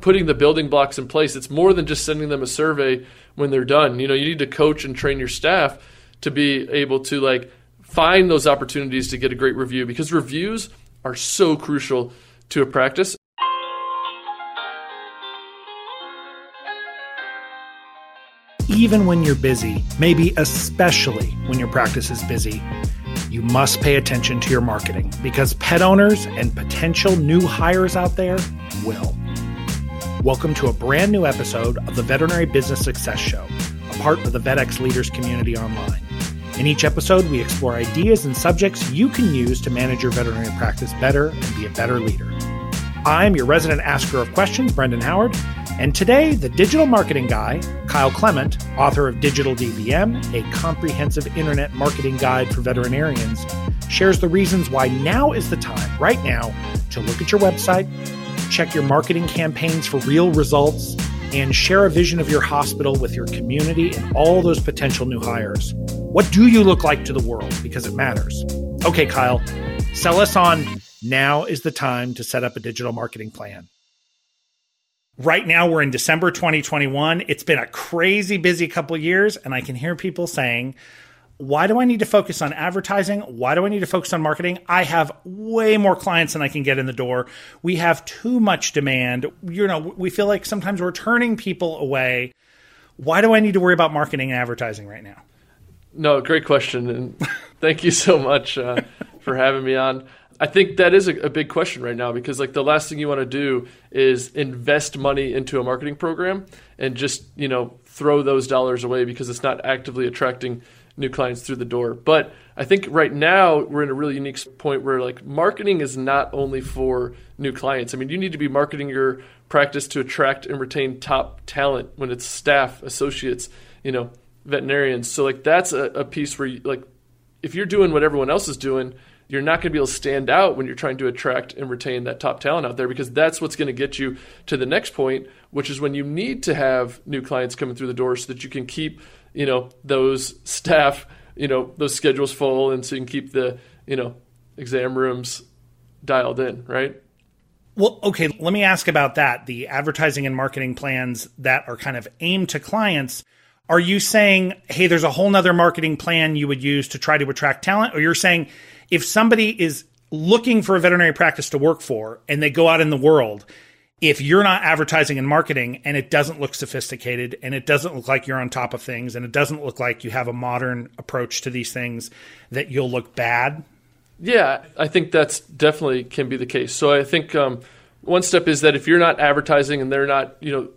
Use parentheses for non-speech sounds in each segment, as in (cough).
putting the building blocks in place. It's more than just sending them a survey when they're done. You know, you need to coach and train your staff to be able to like find those opportunities to get a great review because reviews are so crucial to a practice. Even when you're busy, maybe especially when your practice is busy, you must pay attention to your marketing because pet owners and potential new hires out there will. Welcome to a brand new episode of the Veterinary Business Success Show, a part of the VetX Leaders community online. In each episode, we explore ideas and subjects you can use to manage your veterinary practice better and be a better leader. I'm your resident asker of questions, Brendan Howard, and today, the digital marketing guy, Kyle Klement, author of Digital DVM, a comprehensive internet marketing guide for veterinarians, shares the reasons why now is the time, right now, to look at your website, check your marketing campaigns for real results, and share a vision of your hospital with your community and all those potential new hires. What do you look like to the world? Because it matters. Okay, Kyle, sell us on now is the time to set up a digital marketing plan. Right now, we're in December 2021. It's been a crazy busy couple years, and I can hear people saying, why do I need to focus on advertising? Why do I need to focus on marketing? I have way more clients than I can get in the door. We have too much demand. You know, we feel like sometimes we're turning people away. Why do I need to worry about marketing and advertising right now? No, great question. And (laughs) thank you so much uh, for having me on. I think that is a, a, big question right now because like the last thing you want to do is invest money into a marketing program and just you know throw those dollars away because it's not actively attracting new clients through the door. But I think right now we're in a really unique point where like marketing is not only for new clients. I mean, you need to be marketing your practice to attract and retain top talent when it's staff, associates, you know, veterinarians. So like that's a, a piece where you, like if you're doing what everyone else is doing you're not going to be able to stand out when you're trying to attract and retain that top talent out there because that's what's going to get you to the next point, which is when you need to have new clients coming through the door so that you can keep, you know, those staff, you know, those schedules full and so you can keep the, you know, exam rooms dialed in, right? Well, okay, let me ask about that. The advertising and marketing plans that are kind of aimed to clients. Are you saying, hey, there's a whole nother marketing plan you would use to try to attract talent? Or you're saying, if somebody is looking for a veterinary practice to work for and they go out in the world, if you're not advertising and marketing and it doesn't look sophisticated and it doesn't look like you're on top of things and it doesn't look like you have a modern approach to these things, that you'll look bad? Yeah, I think that's definitely can be the case. So I think um, one step is that if you're not advertising and they're not, you know,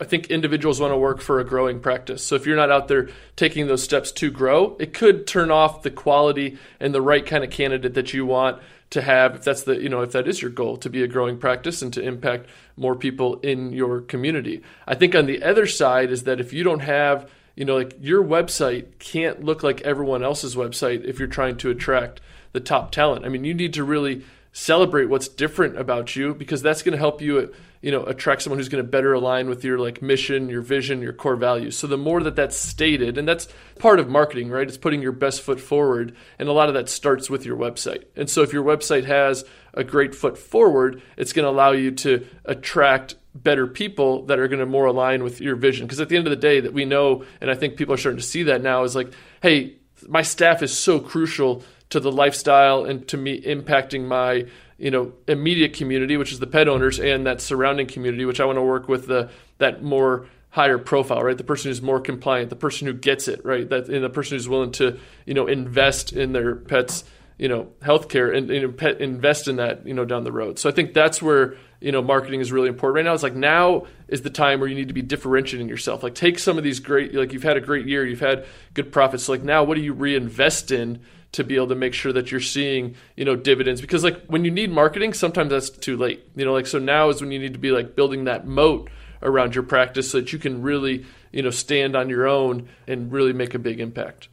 I think individuals want to work for a growing practice. So if you're not out there taking those steps to grow, it could turn off the quality and the right kind of candidate that you want to have if that's the you know if that is your goal to be a growing practice and to impact more people in your community. I think on the other side is that if you don't have you know like your website can't look like everyone else's website if you're trying to attract the top talent. I mean, you need to really celebrate what's different about you because that's going to help you you know attract someone who's going to better align with your like mission your vision your core values. So the more that that's stated and that's part of marketing right? It's putting your best foot forward and a lot of that starts with your website. And so if your website has a great foot forward it's going to allow you to attract better people that are going to more align with your vision. Because at the end of the day that we know and i think people are starting to see that now is like hey my staff is so crucial to the lifestyle and to me impacting my you know immediate community, which is the pet owners, and that surrounding community, which I want to work with the that more higher profile, right? The person who's more compliant, the person who gets it, right? That and the person who's willing to you know invest in their pets, you know, healthcare and know, pet invest in that you know down the road. So I think that's where you know marketing is really important right now. It's like now is the time where you need to be differentiating yourself. Like take some of these great, like you've had a great year, you've had good profits. So like now, what do you reinvest in? To be able to make sure that you're seeing you know dividends. Because like when you need marketing sometimes that's too late. You know like so now is when you need to be like building that moat around your practice so that you can really you know stand on your own and really make a big impact.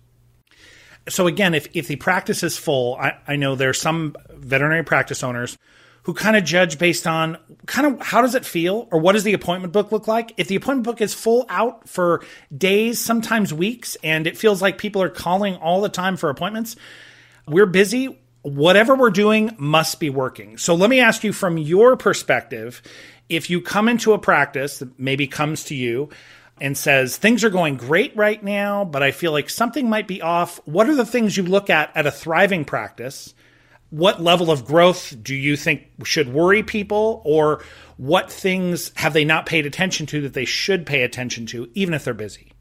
So again if, if the practice is full I, I know there's some veterinary practice owners who kind of judge based on kind of how does it feel or what does the appointment book look like. If the appointment book is full out for days, sometimes weeks, and it feels like people are calling all the time for appointments, we're busy. Whatever we're doing must be working. So let me ask you from your perspective if you come into a practice that maybe comes to you and says things are going great right now, but I feel like something might be off, what are the things you look at at a thriving practice? What level of growth do you think should worry people, or what things have they not paid attention to that they should pay attention to, even if they're busy?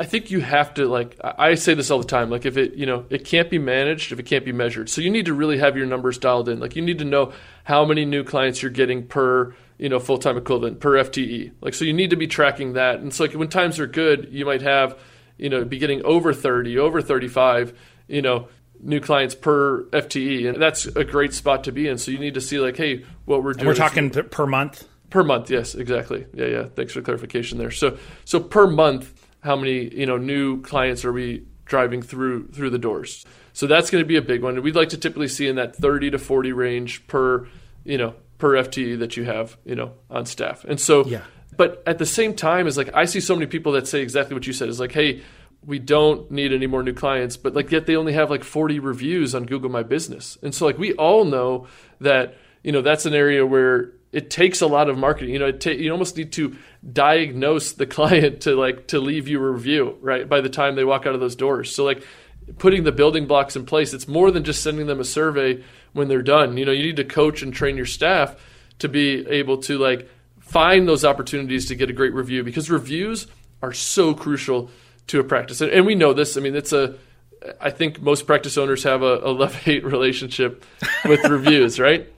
I think you have to like I say this all the time like if it you know it can't be managed if it can't be measured. So you need to really have your numbers dialed in. Like you need to know how many new clients you're getting per you know full-time equivalent per FTE like so you need to be tracking that. And so like when times are good you might have you know be getting over 30 over 35 you know new clients per FTE and that's a great spot to be in so you need to see like hey what we're doing we're talking per month per month yes exactly yeah yeah thanks for clarification there so so per month how many you know new clients are we driving through through the doors. So that's going to be a big one. We'd like to typically see in that 30 to 40 range per you know per FTE that you have you know on staff. And so, yeah. but at the same time, is like I see so many people that say exactly what you said. Is like, hey, we don't need any more new clients, but like yet they only have like 40 reviews on Google My Business. And so like we all know that you know that's an area where it takes a lot of marketing. You know, ta- you almost need to diagnose the client to like to leave you a review, right? By the time they walk out of those doors. So like putting the building blocks in place, it's more than just sending them a survey when they're done. You know, you need to coach and train your staff to be able to like find those opportunities to get a great review because reviews are so crucial to a practice. And, we know this. I mean, it's a I think most practice owners have a, a (laughs) love hate relationship with reviews, (laughs) right?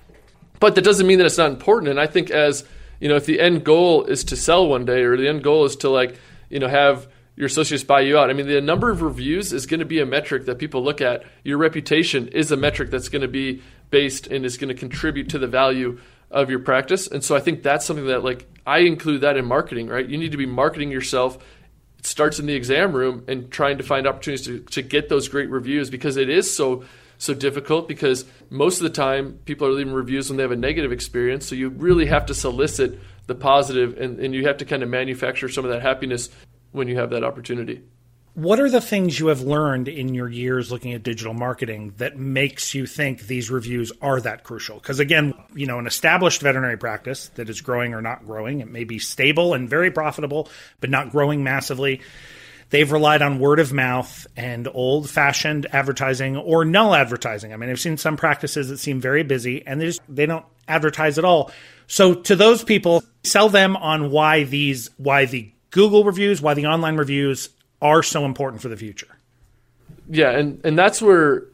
But that doesn't mean that it's not important. And I think as you know, if the end goal is to sell one day, or the end goal is to like you know have your associates buy you out. I mean, the number of reviews is going to be a metric that people look at. Your reputation is a metric that's going to be based and is going to contribute to the value of your practice. And so I think that's something that like I include that in marketing, right? You need to be marketing yourself. Starts in the exam room and trying to find opportunities to, to get those great reviews because it is so so difficult because most of the time people are leaving reviews when they have a negative experience. So you really have to solicit the positive and, and you have to kind of manufacture some of that happiness when you have that opportunity. What are the things you have learned in your years looking at digital marketing that makes you think these reviews are that crucial? Because again, you know, an established veterinary practice that is growing or not growing, it may be stable and very profitable, but not growing massively they've relied on word of mouth and old fashioned advertising or null advertising. I mean, I've seen some practices that seem very busy and they just they don't advertise at all. So to those people, sell them on why these why the Google reviews, why the online reviews are so important for the future. Yeah, and and that's where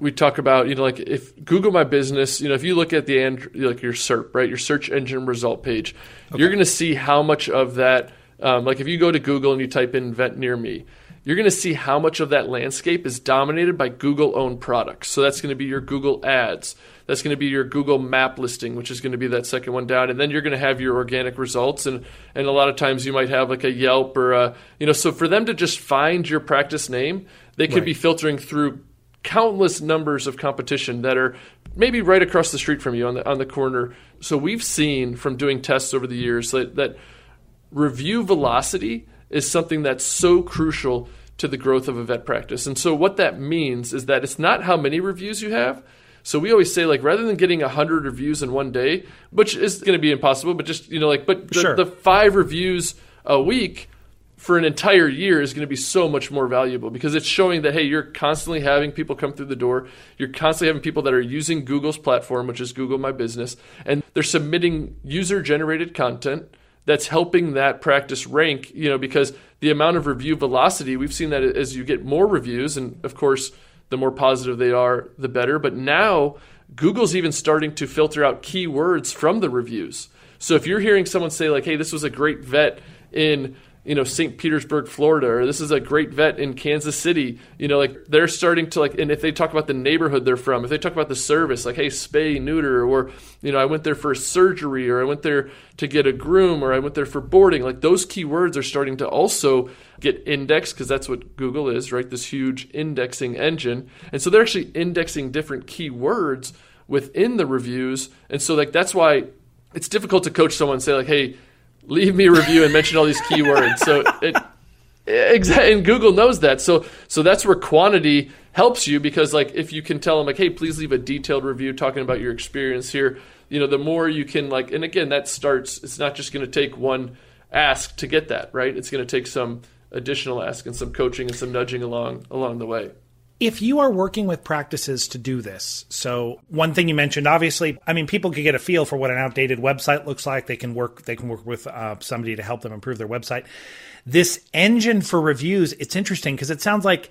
we talk about you know like if Google My Business, you know if you look at the and like your SERP, right, your search engine result page, okay. you're going to see how much of that um, like if you go to Google and you type in "vent near me, you're going to see how much of that landscape is dominated by Google owned products. So that's going to be your Google ads. That's going to be your Google map listing, which is going to be that second one down. And then you're going to have your organic results. And, and a lot of times you might have like a Yelp or a, you know, so for them to just find your practice name, they could right. be filtering through countless numbers of competition that are maybe right across the street from you on the, on the corner. So we've seen from doing tests over the years that, that review velocity is something that's so crucial to the growth of a vet practice. And so what that means is that it's not how many reviews you have. So we always say like rather than getting 100 reviews in one day, which is going to be impossible, but just you know like but the, sure. the 5 reviews a week for an entire year is going to be so much more valuable because it's showing that hey you're constantly having people come through the door you're constantly having people that are using google's platform which is google my business and they're submitting user generated content that's helping that practice rank, you know, because the amount of review velocity, we've seen that as you get more reviews, and of course, the more positive they are, the better. But now, Google's even starting to filter out keywords from the reviews. So if you're hearing someone say, like, hey, this was a great vet in you know St. Petersburg, Florida, or this is a great vet in Kansas City. You know, like they're starting to like, and if they talk about the neighborhood they're from, if they talk about the service, like hey, spay, neuter, or you know, I went there for surgery, or I went there to get a groom, or I went there for boarding. Like those keywords are starting to also get indexed because that's what Google is, right? This huge indexing engine, and so they're actually indexing different keywords within the reviews, and so like that's why it's difficult to coach someone and say like, hey leave me a review and mention all these keywords. So it exactly and Google knows that. So so that's where quantity helps you because like if you can tell them like, hey, please leave a detailed review talking about your experience here. you know, the more you can like, and again, that starts. It's not just going to take one ask to get that right. It's going to take some additional ask and some coaching and some nudging along along the way if you are working with practices to do this, so one thing you mentioned, obviously, I mean, people can get a feel for what an outdated website looks like. They can work, they can work with uh, somebody to help them improve their website. This engine for reviews, it's interesting because it sounds like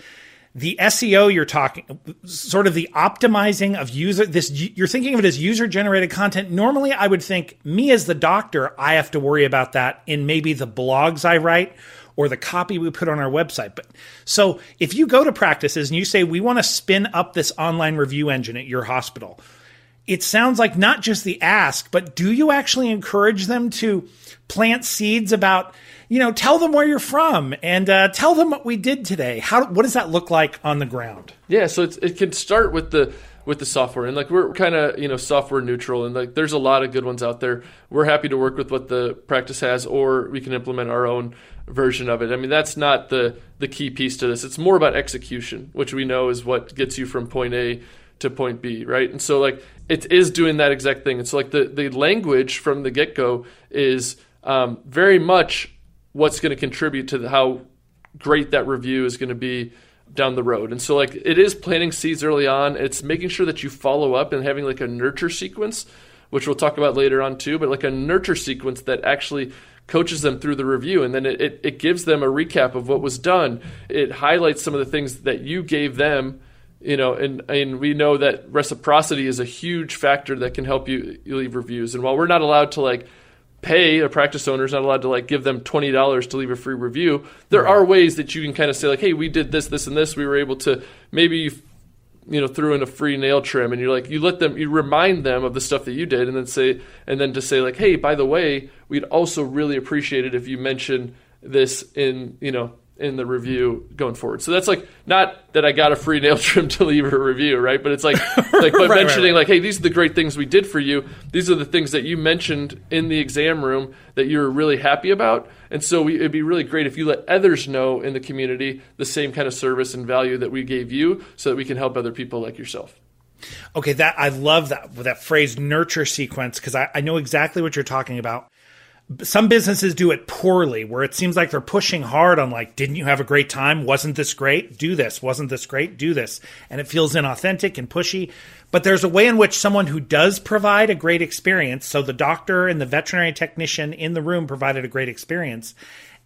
the SEO you're talking, sort of the optimizing of user, this, you're thinking of it as user generated content. Normally, I would think me as the doctor, I have to worry about that in maybe the blogs I write or the copy we put on our website. But so if you go to practices and you say, we want to spin up this online review engine at your hospital, it sounds like not just the ask, but do you actually encourage them to plant seeds about, you know, tell them where you're from and uh, tell them what we did today? How, what does that look like on the ground? Yeah, so it can start with the with the software and like we're kind of you know software neutral and like there's a lot of good ones out there we're happy to work with what the practice has or we can implement our own version of it. I mean, that's not the the key piece to this. It's more about execution, which we know is what gets you from point A to point B, right? And so like it is doing that exact thing. It's so like the the language from the get go is um, very much what's going to contribute to the, how great that review is going to be down the road. And so like it is planting seeds early on. It's making sure that you follow up and having like a nurture sequence, which we'll talk about later on too, but like a nurture sequence that actually coaches them through the review and then it, it, it, gives them a recap of what was done. It highlights some of the things that you gave them you know and, and we know that reciprocity is a huge factor that can help you, leave reviews. And while we're not allowed to like pay a practice owner is not allowed to like give them $20 to leave a free review there right. are ways that you can kind of say like hey we did this this and this. We were able to maybe you know threw in a free nail trim and you're like you let them you remind them of the stuff that you did and then say and then to say like hey by the way we'd also really appreciate it if you mention this in you know in the review going forward. So that's like not that I got a free nail (laughs) trim to leave a review, right? But it's like (laughs) like but right, mentioning right, right. like, hey, these are the great things we did for you. These are the things that you mentioned in the exam room that you were really happy about. And so we, it'd be really great if you let others know in the community the same kind of service and value that we gave you, so that we can help other people like yourself. Okay, that I love that that phrase nurture sequence because I, I know exactly what you're talking about some businesses do it poorly where it seems like they're pushing hard on like didn't you have a great time wasn't this great do this wasn't this great do this and it feels inauthentic and pushy but there's a way in which someone who does provide a great experience so the doctor and the veterinary technician in the room provided a great experience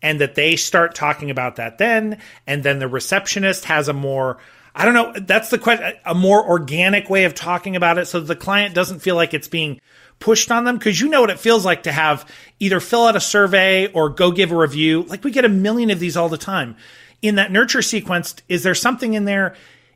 and that they start talking about that then and then the receptionist has a more I don't know. That's the question. A more organic way of talking about it, so the client doesn't feel like it's being pushed on them because you know what it feels like to have either fill out a survey or go give a review. Like we get a million of these all the time. In that nurture sequence, is there something in there?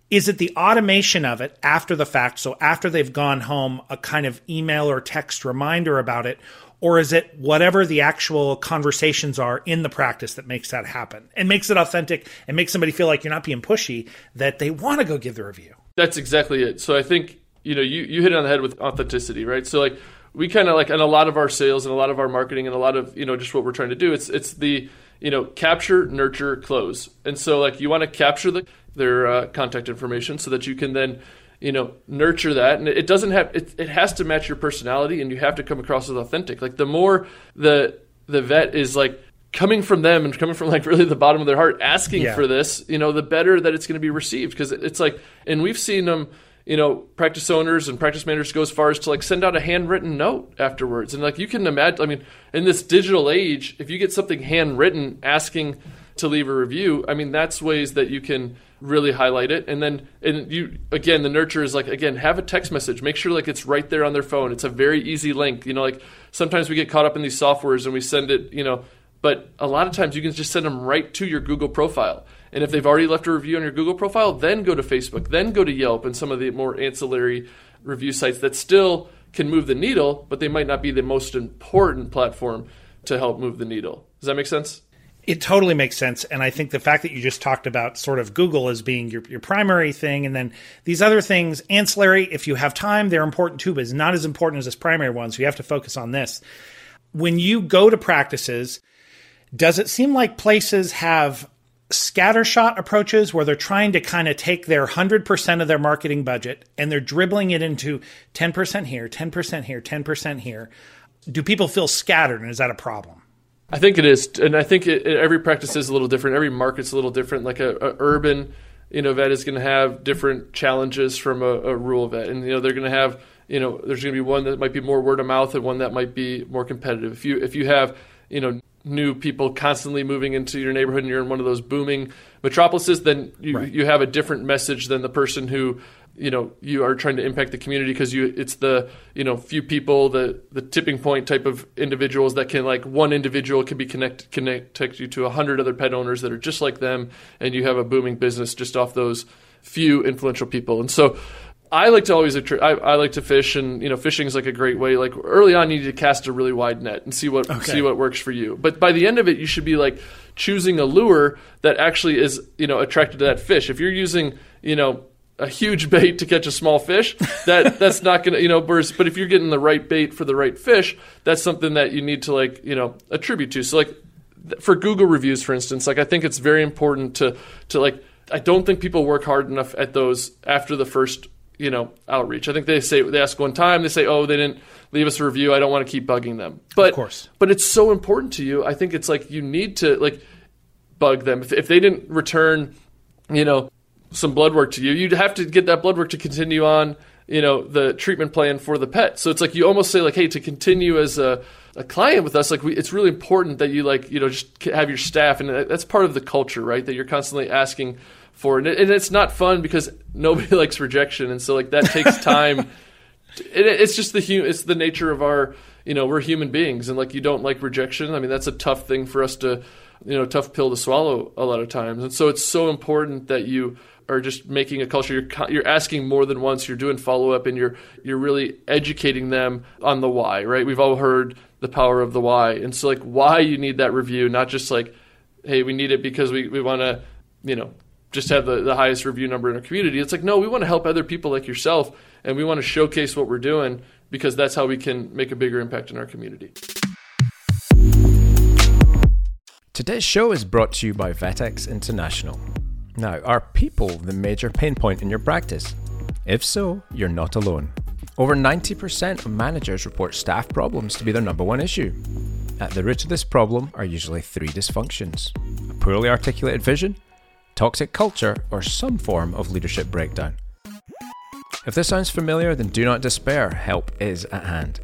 Is it the automation of it after the fact? So after they've gone home, a kind of email or text reminder about it? Or is it whatever the actual conversations are in the practice that makes that happen and makes it authentic and makes somebody feel like you're not being pushy, that they want to go give the review? That's exactly it. So I think you know, you, you hit it on the head with authenticity, right? So like we kind of like and a lot of our sales and a lot of our marketing and a lot of you know just what we're trying to do. It's it's the you know capture, nurture, close, and so like you want to capture the their uh, contact information so that you can then you know nurture that and it doesn't have it, it has to match your personality and you have to come across as authentic like the more the the vet is like coming from them and coming from like really the bottom of their heart asking yeah. for this you know the better that it's going to be received because it's like and we've seen them you know, practice owners and practice managers go as far as to like send out a handwritten note afterwards. And like you can imagine, I mean, in this digital age, if you get something handwritten asking to leave a review, I mean, that's ways that you can really highlight it. And then, and you, again, the nurture is like, again, have a text message. Make sure like it's right there on their phone. It's a very easy link. You know, like sometimes we get caught up in these softwares and we send it, you know, but a lot of times you can just send them right to your Google profile. And if they've already left a review on your Google profile, then go to Facebook, then go to Yelp and some of the more ancillary review sites that still can move the needle, but they might not be the most important platform to help move the needle. Does that make sense? It totally makes sense. And I think the fact that you just talked about sort of Google as being your, your primary thing, and then these other things, ancillary, if you have time, they're important too, but it's not as important as this primary one. So you have to focus on this. When you go to practices, does it seem like places have scattershot approaches where they're trying to kind of take their 100% of their marketing budget and they're dribbling it into 10% here, 10% here, 10% here. Do people feel scattered and is that a problem? I think it is. And I think it, every practice is a little different. Every market's a little different. Like a, a urban, you know, vet is going to have different challenges from a, a rural vet. And, you know, they're going to have, you know, there's going to be one that might be more word of mouth and one that might be more competitive. If you, if you have, you know, new people constantly moving into your neighborhood and you're in one of those booming metropolises, then you, right. you have a different message than the person who you know you are trying to impact the community because you it's the you know few people the the tipping point type of individuals that can like one individual can be connect connect you to a hundred other pet owners that are just like them and you have a booming business just off those few influential people and so I like to always I, I, like to fish, and you know, fishing is like a great way. Like early on, you need to cast a really wide net and see what okay. see what works for you. But by the end of it, you should be like choosing a lure that actually is you know attracted to that fish. If you're using you know a huge (laughs) bait to catch a small fish, that that's not gonna you know. But if you're getting the right bait for the right fish, that's something that you need to like you know attribute to. So like for Google reviews, for instance, like I think it's very important to to like. I don't think people work hard enough at those after the first you know outreach. I think they say they ask one time, they say, "Oh, they didn't leave us a review. I don't want to keep bugging them." But of course, but it's so important to you. I think it's like you need to like bug them if, if they didn't return, you know, some blood work to you. You'd have to get that blood work to continue on, you know, the treatment plan for the pet. So it's like you almost say like, "Hey, to continue as a a client with us, like we, it's really important that you like, you know, just have your staff, and that's part of the culture, right? That you're constantly asking for it. And it's not fun because nobody (laughs) likes rejection, and so like that takes (laughs) time. it's just the it's the nature of our you know we're human beings, and like you don't like rejection. I mean that's a tough thing for us to you know tough pill to swallow a lot of times, and so it's so important that you are just making a culture. You're you're asking more than once. You're doing follow up, and you're you're really educating them on the why. Right? We've all heard the power of the why, and so like why you need that review, not just like, hey, we need it because we we want to you know just have the, the highest review number in our community. It's like, no, we want to help other people like yourself and we want to showcase what we're doing because that's how we can make a bigger impact in our community. Today's show is brought to you by VetX International. Now, are people the major pain point in your practice? If so, you're not alone. Over 90% of managers report staff problems to be their number one issue. At the root of this problem are usually three dysfunctions a poorly articulated vision, toxic culture, or some form of leadership breakdown. If this sounds familiar, then do not despair, help is at hand.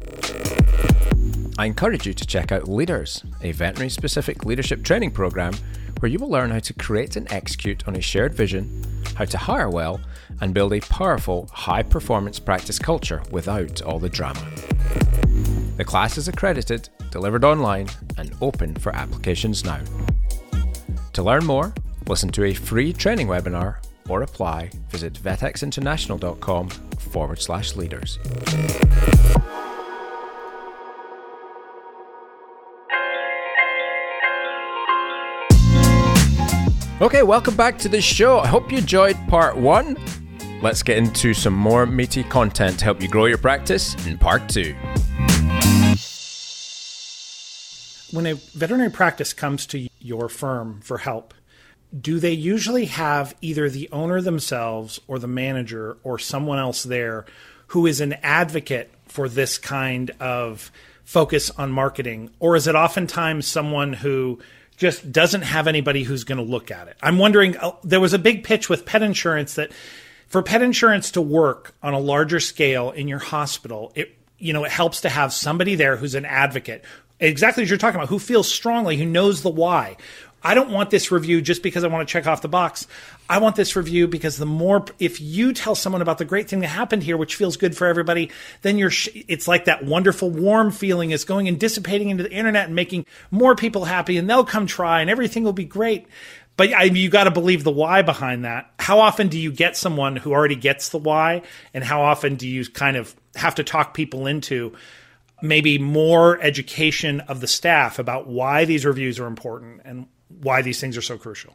I encourage you to check out Leaders, a veterinary specific leadership training program where you will learn how to create and execute on a shared vision, how to hire well, and build a powerful, high performance practice culture without all the drama. The class is accredited, delivered online, and open for applications now. To learn more, Listen to a free training webinar or apply, visit vetxinternational.com forward slash leaders. Okay, welcome back to the show. I hope you enjoyed part one. Let's get into some more meaty content to help you grow your practice in part two. When a veterinary practice comes to your firm for help, do they usually have either the owner themselves or the manager or someone else there who is an advocate for this kind of focus on marketing? Or is it oftentimes someone who just doesn't have anybody who's going to look at it? I'm wondering, uh, there was a big pitch with pet insurance that for pet insurance to work on a larger scale in your hospital, it you know, it helps to have somebody there who's an advocate exactly as you're talking about, who feels strongly, who knows the why. I don't want this review just because I want to check off the box. I want this review because the more, if you tell someone about the great thing that happened here, which feels good for everybody, then you're, it's like that wonderful warm feeling is going and dissipating into the internet and making more people happy and they'll come try and everything will be great. But I, you got to believe the why behind that. How often do you get someone who already gets the why? And how often do you kind of have to talk people into maybe more education of the staff about why these reviews are important and why these things are so crucial.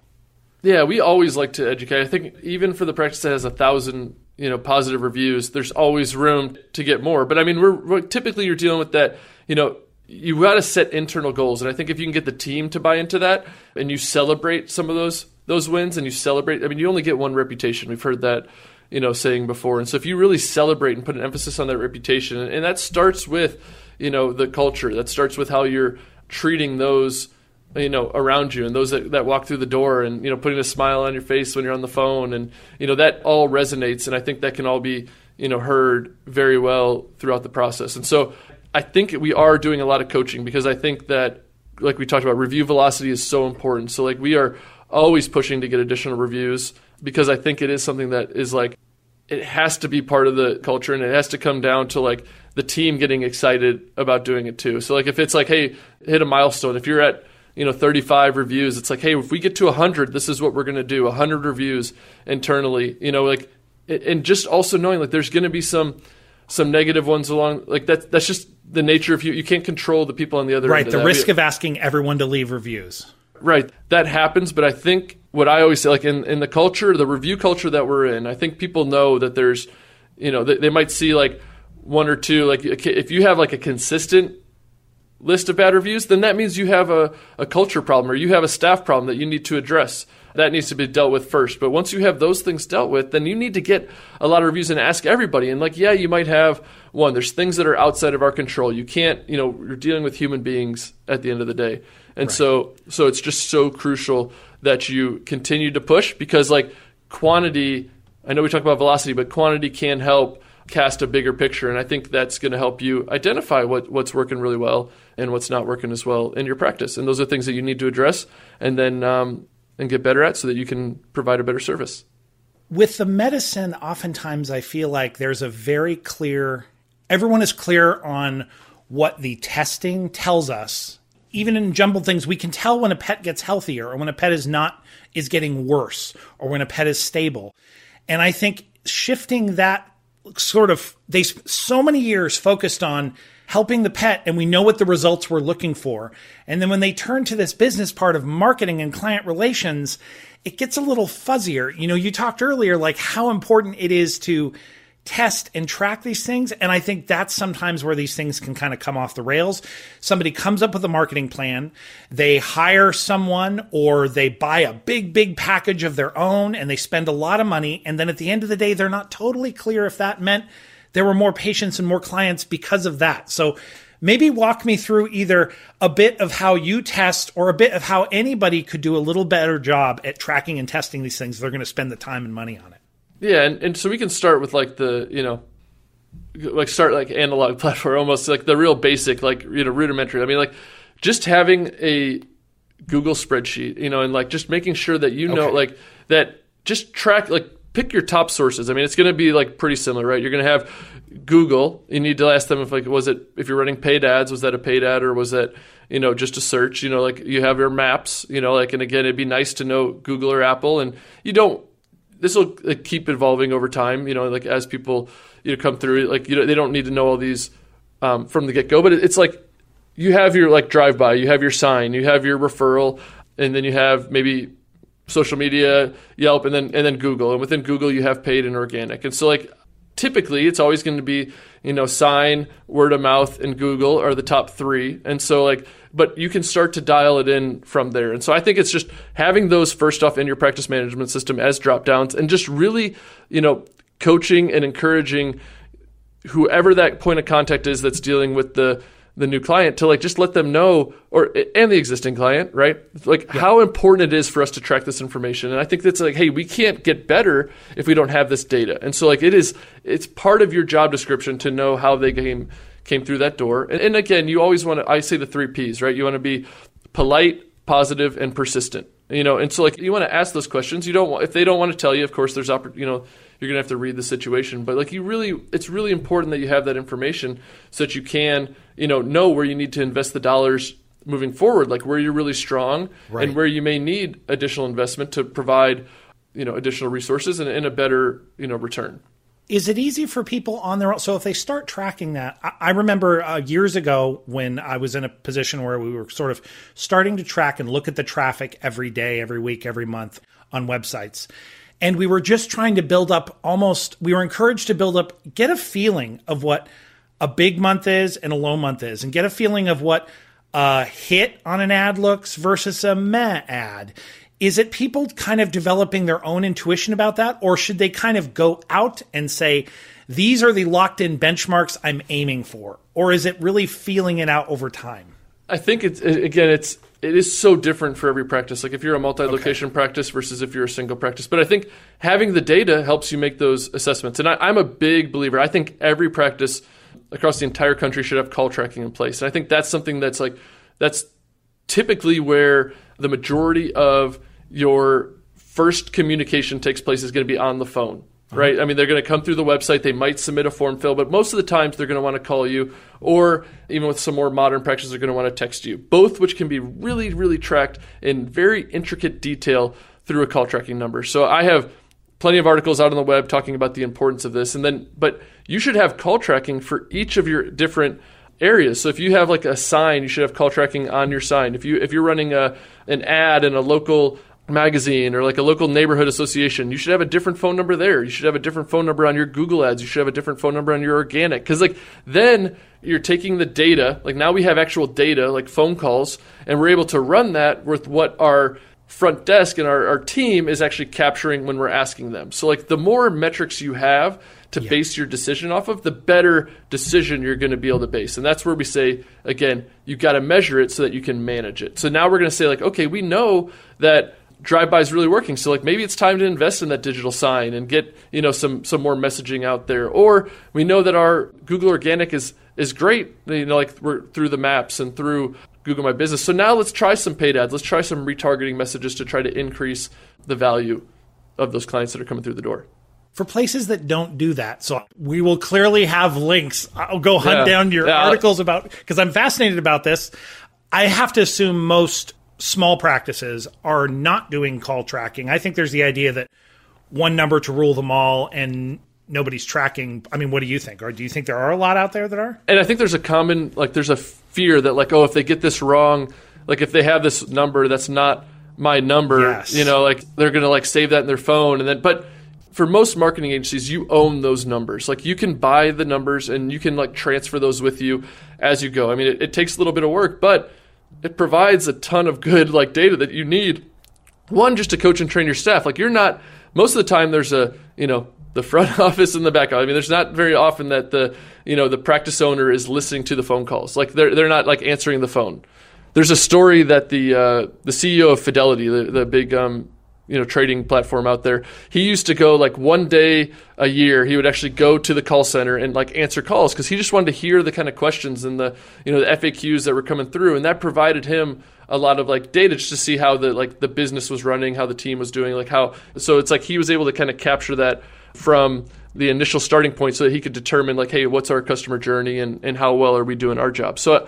Yeah, we always like to educate. I think even for the practice that has a thousand, you know, positive reviews, there's always room to get more. But I mean, we're, we're typically you're dealing with that, you know, you got to set internal goals, and I think if you can get the team to buy into that, and you celebrate some of those those wins and you celebrate, I mean, you only get one reputation. We've heard that, you know, saying before. And so if you really celebrate and put an emphasis on that reputation, and that starts with, you know, the culture, that starts with how you're treating those you know around you and those that, that walk through the door and you know putting a smile on your face when you're on the phone and you know that all resonates and i think that can all be you know heard very well throughout the process. And so i think we are doing a lot of coaching because i think that like we talked about review velocity is so important. So like we are always pushing to get additional reviews because I think it is something that is like it has to be part of the culture and it has to come down to like the team getting excited about doing it too. So like if it's like hey, hit a milestone, if you're at you know 35 reviews, it's like hey, if we get to 100, this is what we're going to do. 100 reviews internally, you know, like and just also knowing like there's going to be some some negative ones along like that that's just the nature of you you can't control the people on the other end. right the risk of asking everyone to leave reviews Right. That happens, but I think what I always say, like in, in the culture, the review culture that we're in, I think people know that there's, you know, they, they might see like one or two, like if you have like a consistent list of bad reviews, then that means you have a, a culture problem or you have a staff problem that you need to address. That needs to be dealt with first. But once you have those things dealt with, then you need to get a lot of reviews and ask everybody. And like, yeah, you might have one. There's things that are outside of our control. You can't, you know, you're dealing with human beings at the end of the day. And right. so so it's just so crucial that you continue to push because like quantity I know we talk about velocity, but quantity can help cast a bigger picture and I think that's going to help you identify what what's working really well and what's not working as well in your practice. And those are things that you need to address and then um, and get better at so that you can provide a better service. With the medicine, oftentimes I feel like there's a very clear everyone is clear on what the testing tells us even in jumbled things, we can tell when a pet gets healthier or when a pet is not is getting worse or when a pet is stable. And I think shifting that sort of they so many years focused on helping the pet and we know what the results we're looking for. And then when they turn to this business part of marketing and client relations, it gets a little fuzzier. You know, you talked earlier like how important it is to test and track these things. And I think that's sometimes where these things can kind of come off the rails. Somebody comes up with a marketing plan, they hire someone or they buy a big, big package of their own and they spend a lot of money. And then at the end of the day, they're not totally clear if that meant there were more patients and more clients because of that. So maybe walk me through either a bit of how you test or a bit of how anybody could do a little better job at tracking and testing these things. They're going to spend the time and money on it. Yeah, and, and so we can start with like the you know, like start like analog (laughs) platform almost like the real basic like you know rudimentary. I mean like just having a Google spreadsheet, you know, and like just making sure that you know okay. like that just track like pick your top sources. I mean, it's going to be like pretty similar, right? You're going to have Google. You need to ask them if like was it if you're running paid ads, was that a paid ad or was that you know just a search? You know, like you have your maps. You know, like and again, it'd be nice to know Google or Apple, and you don't this will like, keep evolving over time. You know, like as people you know come through, like you know they don't need to know all these um, from the get go. But it's like you have your like drive by, you have your sign, you have your referral, and then you have maybe social media, Yelp, and then and then Google. And within Google, you have paid and organic. And so like typically it's always going to be you know sign word of mouth and google are the top three. And so like but you can start to dial it in from there. And so i think it's just having those first off in your practice management system as drop downs and just really you know coaching and encouraging whoever that point of contact is that's dealing with the the new client to like just let them know or and the existing client right? Like yeah. how important it is for us to track this information. And i think that's like hey we can't get better if we don't have this data. And so like it is it's part of your job description to know how they came came through that door. And, and again you always want to i say the three p's right? You want to be polite positive and persistent you know? And so like you want to ask those questions. You don't want if they don't want to tell you of course there's you know you're gonna have to read the situation. But like you really it's really important that you have that information so that you can you know know where you need to invest the dollars moving forward like where you're really strong right. and where you may need additional investment to provide you know additional resources and, and a better you know return is it easy for people on their own? So if they start tracking that, I, I remember uh, years ago when I was in a position where we were sort of starting to track and look at the traffic every day, every week, every month on websites. And we were just trying to build up almost, we were encouraged to build up, get a feeling of what a big month is and a low month is, and get a feeling of what a hit on an ad looks versus a meh ad. is it people kind of developing their own intuition about that? Or should they kind of go out and say, these are the locked in benchmarks I'm aiming for? Or is it really feeling it out over time? I think it's, again, it's, it is so different for every practice. Like if you're a multi-location okay. practice versus if you're a single practice. But I think having the data helps you make those assessments. And I, am a big believer. I think every practice across the entire country should have call tracking in place. And I think that's something that's like that's typically where the majority of your first communication takes place is going to be on the phone uh-huh. right? I mean, they're going to come through the website. They might submit a form fill, but most of the times they're going to want to call you, or even with some more modern practices, they're going to want to text you. Both, which can be really, really tracked in very intricate detail through a call tracking number. So I have plenty of articles out on the web talking about the importance of this, and then, but you should have call tracking for each of your different areas. So if you have like a sign, you should have call tracking on your sign. If you if you're running a an ad in a local magazine or like a local neighborhood association, you should have a different phone number there. You should have a different phone number on your Google ads. You should have a different phone number on your organic. Because like then you're taking the data, like now we have actual data, like phone calls, and we're able to run that with what our front desk and our, our team is actually capturing when we're asking them. So like the more metrics you have to yeah. base your decision off of, the better decision you're going to be able to base. And that's where we say, again, you've got to measure it so that you can manage it. So now we're going to say, like, okay, we know that drive-by is really working. So like maybe it's time to invest in that digital sign and get you know some some more messaging out there. Or we know that our Google Organic is is great. You know like we're through the maps and through Google My Business. So now let's try some paid ads. Let's try some retargeting messages to try to increase the value of those clients that are coming through the door. For places that don't do that, so we will clearly have links. I'll go hunt yeah. down your yeah. articles about because I'm fascinated about this. I have to assume most small practices are not doing call tracking. I think there's the idea that one number to rule them all and nobody's tracking. I mean, what do you think? Or do you think there are a lot out there that are? And I think there's a common like there's a fear that like oh if they get this wrong, like if they have this number that's not my number, yes. you know, like they're going to like save that in their phone and then but for most marketing agencies, you own those numbers. Like you can buy the numbers and you can like transfer those with you as you go. I mean, it, it takes a little bit of work, but it provides a ton of good like data that you need. One, just to coach and train your staff. Like you're not most of the time there's a you know the front (laughs) office and the back office. I mean, there's not very often that the you know the practice owner is listening to the phone calls. Like they're they're not like answering the phone. There's a story that the uh, the CEO of Fidelity, the, the big um, you know trading platform out there he used to go like one day a year he would actually go to the call center and like answer calls because he just wanted to hear the kind of questions and the you know the faqs that were coming through and that provided him a lot of like data just to see how the like the business was running how the team was doing like how so it's like he was able to kind of capture that from the initial starting point so that he could determine like hey what's our customer journey and, and how well are we doing our job so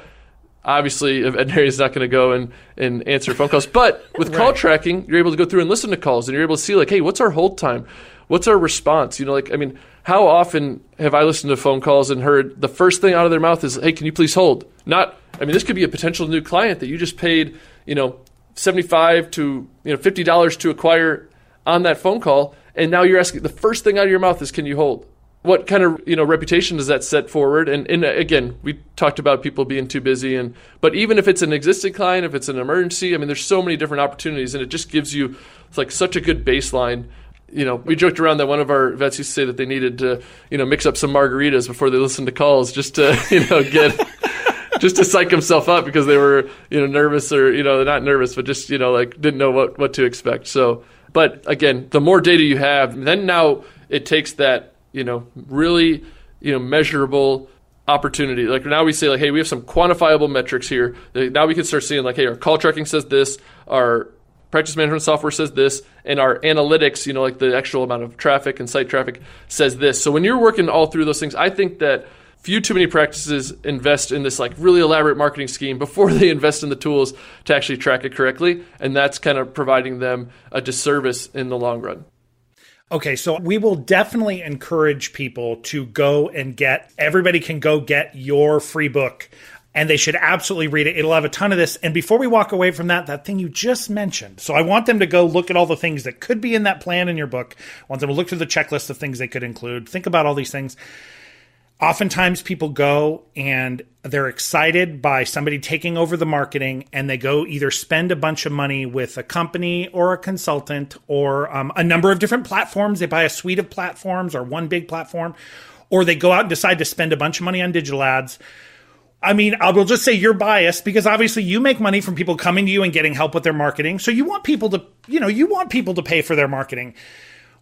obviously a veterinarian is not going to go and, and answer phone calls. But with right. call tracking, you're able to go through and listen to calls, and you're able to see like, hey, what's our hold time? What's our response? You know, like I mean, how often have I listened to phone calls and heard the first thing out of their mouth is, "Hey, can you please hold?" Not, I mean, this could be a potential new client that you just paid, you know, seventy-five to you know fifty dollars to acquire on that phone call, and now you're asking the first thing out of your mouth is, "Can you hold?" what kind of you know reputation does that set forward? And, and again, we talked about people being too busy, and but even if it's an existing client, if it's an emergency, I mean, there's so many different opportunities, and it just gives you like such a good baseline. You know, we joked around that one of our vets used to say that they needed to you know mix up some margaritas before they listened to calls just to (laughs) you know get. (laughs) just to psych himself up because they were, you know, nervous or you know, not nervous, but just you know, like didn't know what what to expect. So, but again, the more data you have, then now it takes that you know, really, you know, measurable opportunity. Like now we say like, hey, we have some quantifiable metrics here. Now we can start seeing like, hey, our call tracking says this, our practice management software says this, and our analytics, you know, like the actual amount of traffic and site traffic says this. So when you're working all through those things, I think that few too many practices invest in this like really elaborate marketing scheme before (laughs) they invest in the tools to actually track it correctly, and that's kind of providing them a disservice in the long run. Okay, so we will definitely encourage people to go and get, everybody can go get your free book and they should absolutely read it. It'll have a ton of this. And before we walk away from that, that thing you just mentioned. So I want them to go look at all the things that could be in that plan in your book. I want them to look through the checklist of things they could include. Think about all these things. Oftentimes people go and they're excited by somebody taking over the marketing and they go either spend a bunch of money with a company or a consultant or um, a number of different platforms. They buy a suite of platforms or one big platform or they go out and decide to spend a bunch of money on digital ads. I mean, I will just say you're biased because obviously you make money from people coming to you and getting help with their marketing. So you want people to, you know, you want people to pay for their marketing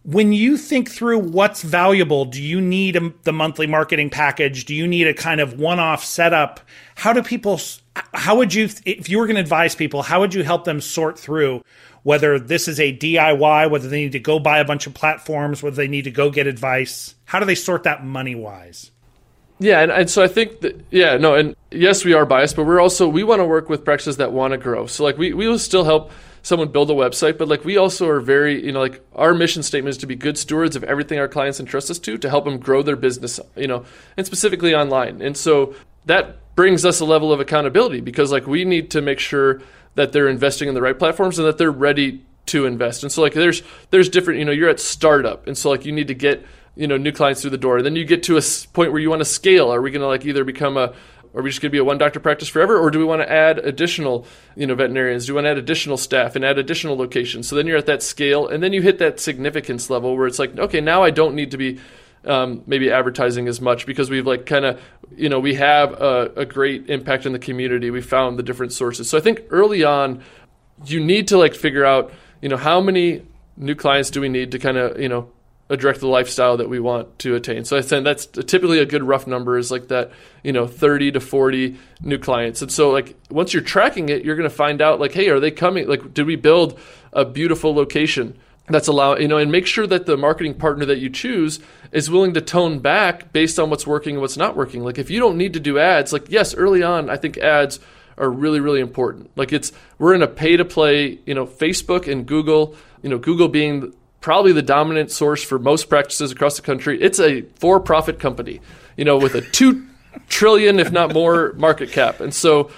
when you think through what's valuable, do you need a, the monthly marketing package? Do you need a kind of one off setup? How do people, how would you, if you were going to advise people, how would you help them sort through whether this is a DIY, whether they need to go buy a bunch of platforms, whether they need to go get advice? How do they sort that money wise? Yeah, and, and so I think that yeah, no, and yes, we are biased, but we're also we want to work with practices that want to grow. So like we we will still help someone build a website, but like we also are very, you know, like our mission statement is to be good stewards of everything our clients entrust us to to help them grow their business, you know, and specifically online. And so that brings us a level of accountability because like we need to make sure that they're investing in the right platforms and that they're ready to invest. And so like there's there's different, you know, you're at startup and so like you need to get you know new clients through the door. And then you get to a point where you want to scale. Are we going to like either become a are we just going to be a one doctor practice forever, or do we want to add additional, you know, veterinarians? Do we want to add additional staff and add additional locations? So then you're at that scale, and then you hit that significance level where it's like, okay, now I don't need to be um, maybe advertising as much because we've like kind of, you know, we have a, a great impact in the community. We found the different sources. So I think early on, you need to like figure out, you know, how many new clients do we need to kind of, you know, direct the lifestyle that we want to attain. So I said that's typically a good rough number is like that, you know, 30 to 40 new clients. And so like once you're tracking it, you're going to find out like, hey, are they coming? Like, did we build a beautiful location? That's allow you know, and make sure that the marketing partner that you choose is willing to tone back based on what's working and what's not working. Like if you don't need to do ads, like yes, early on, I think ads are really really important. Like it's we're in a pay to play, you know, Facebook and Google, you know, Google being probably the dominant source for most practices across the country. It's a for-profit company, you know, with a two trillion, if not more, market cap, and so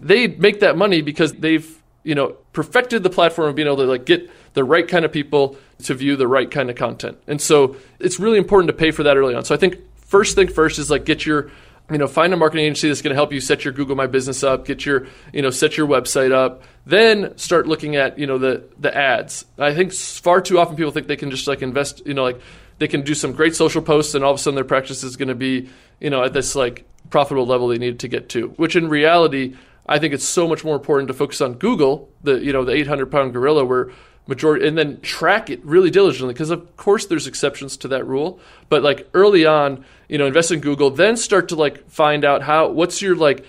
they make that money because they've you know perfected the platform of being able to like get the right kind of people to view the right kind of content, and so it's really important to pay for that early on. So I think first thing first is like get your you know find a marketing agency that's going to help you set your google my business up get your you know set your website up then start looking at you know the the ads. I think far too often people think they can just like invest you know like they can do some great social posts and all of a sudden their practice is going to be you know at this like profitable level they need to get to which in reality i think it's so much more important to focus on google the you know the 800 pound gorilla where majority and then track it really diligently because of course there's exceptions to that rule but like early on you know invest in google then start to like find out how what's your like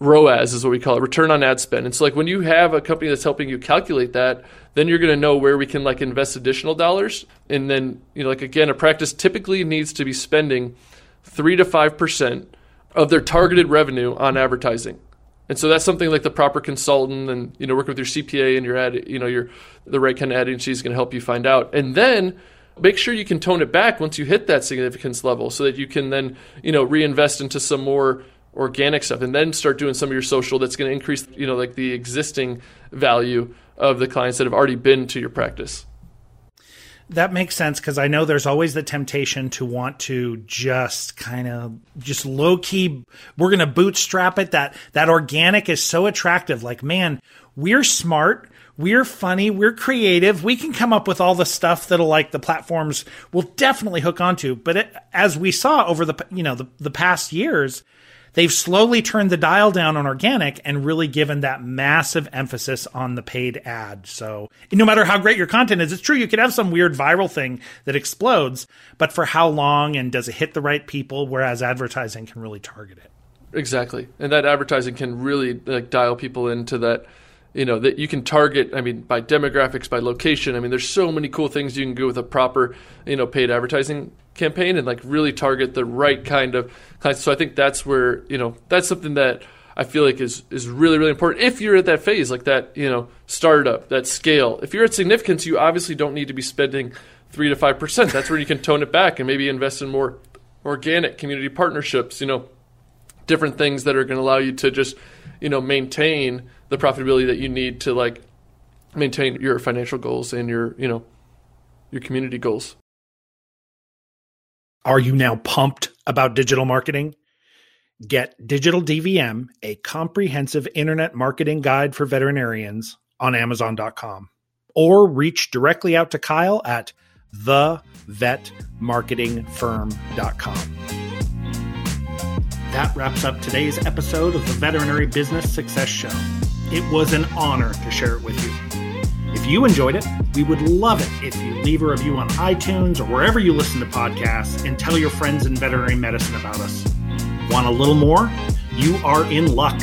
ROAS is what we call it, return on ad spend. And so like when you have a company that's helping you calculate that, then you're going to know where we can like invest additional dollars. And then, you know, like again, a practice typically needs to be spending 3 to 5% of their targeted revenue on advertising. And so that's something like the proper consultant and you know working with your CPA and your ad, you know your the right kind of ad agency is going to help you find out. And then make sure you can tone it back once you hit that significance level so that you can then you know reinvest into some more organic stuff and then start doing some of your social that's going to increase you know like the existing value of the clients that have already been to your practice that makes sense because I know there's always the temptation to want to just kind of just low key. We're gonna bootstrap it. That that organic is so attractive. Like, man, we're smart. We're funny. We're creative. We can come up with all the stuff that'll like the platforms will definitely hook onto. But it, as we saw over the you know the the past years, they've slowly turned the dial down on organic and really given that massive emphasis on the paid ad. So no matter how great your content is, it's true you could have some weird viral thing that explodes, but for how long and does it hit the right people? Whereas advertising can really target it. Exactly, and that advertising can really like dial people into that you know that you can target i mean by demographics by location i mean there's so many cool things you can do with a proper you know paid advertising campaign and like really target the right kind of clients. So i think that's where you know that's something that i feel like is is really really important. If you're at that phase like that you know startup that scale if you're at significance you obviously don't need to be spending 3 to 5% that's where you can tone it back and maybe invest in more organic community partnerships you know different things that are going to allow you to just you know maintain the profitability that you need to like maintain your financial goals and your you know your community goals are you now pumped about digital marketing? Get Digital DVM, a comprehensive internet marketing guide for veterinarians on Amazon.com. Or reach directly out to Kyle at thevetmarketingfirm.com. That wraps up today's episode of the Veterinary Business Success Show. It was an honor to share it with you. If you enjoyed it, we would love it if you leave a review on iTunes or wherever you listen to podcasts and tell your friends in veterinary medicine about us. Want a little more? You are in luck.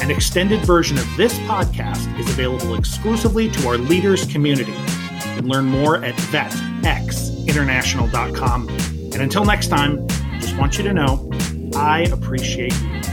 An extended version of this podcast is available exclusively to our leaders community. You can learn more at vetxinternational.com. And until next time, just want you to know I appreciate you.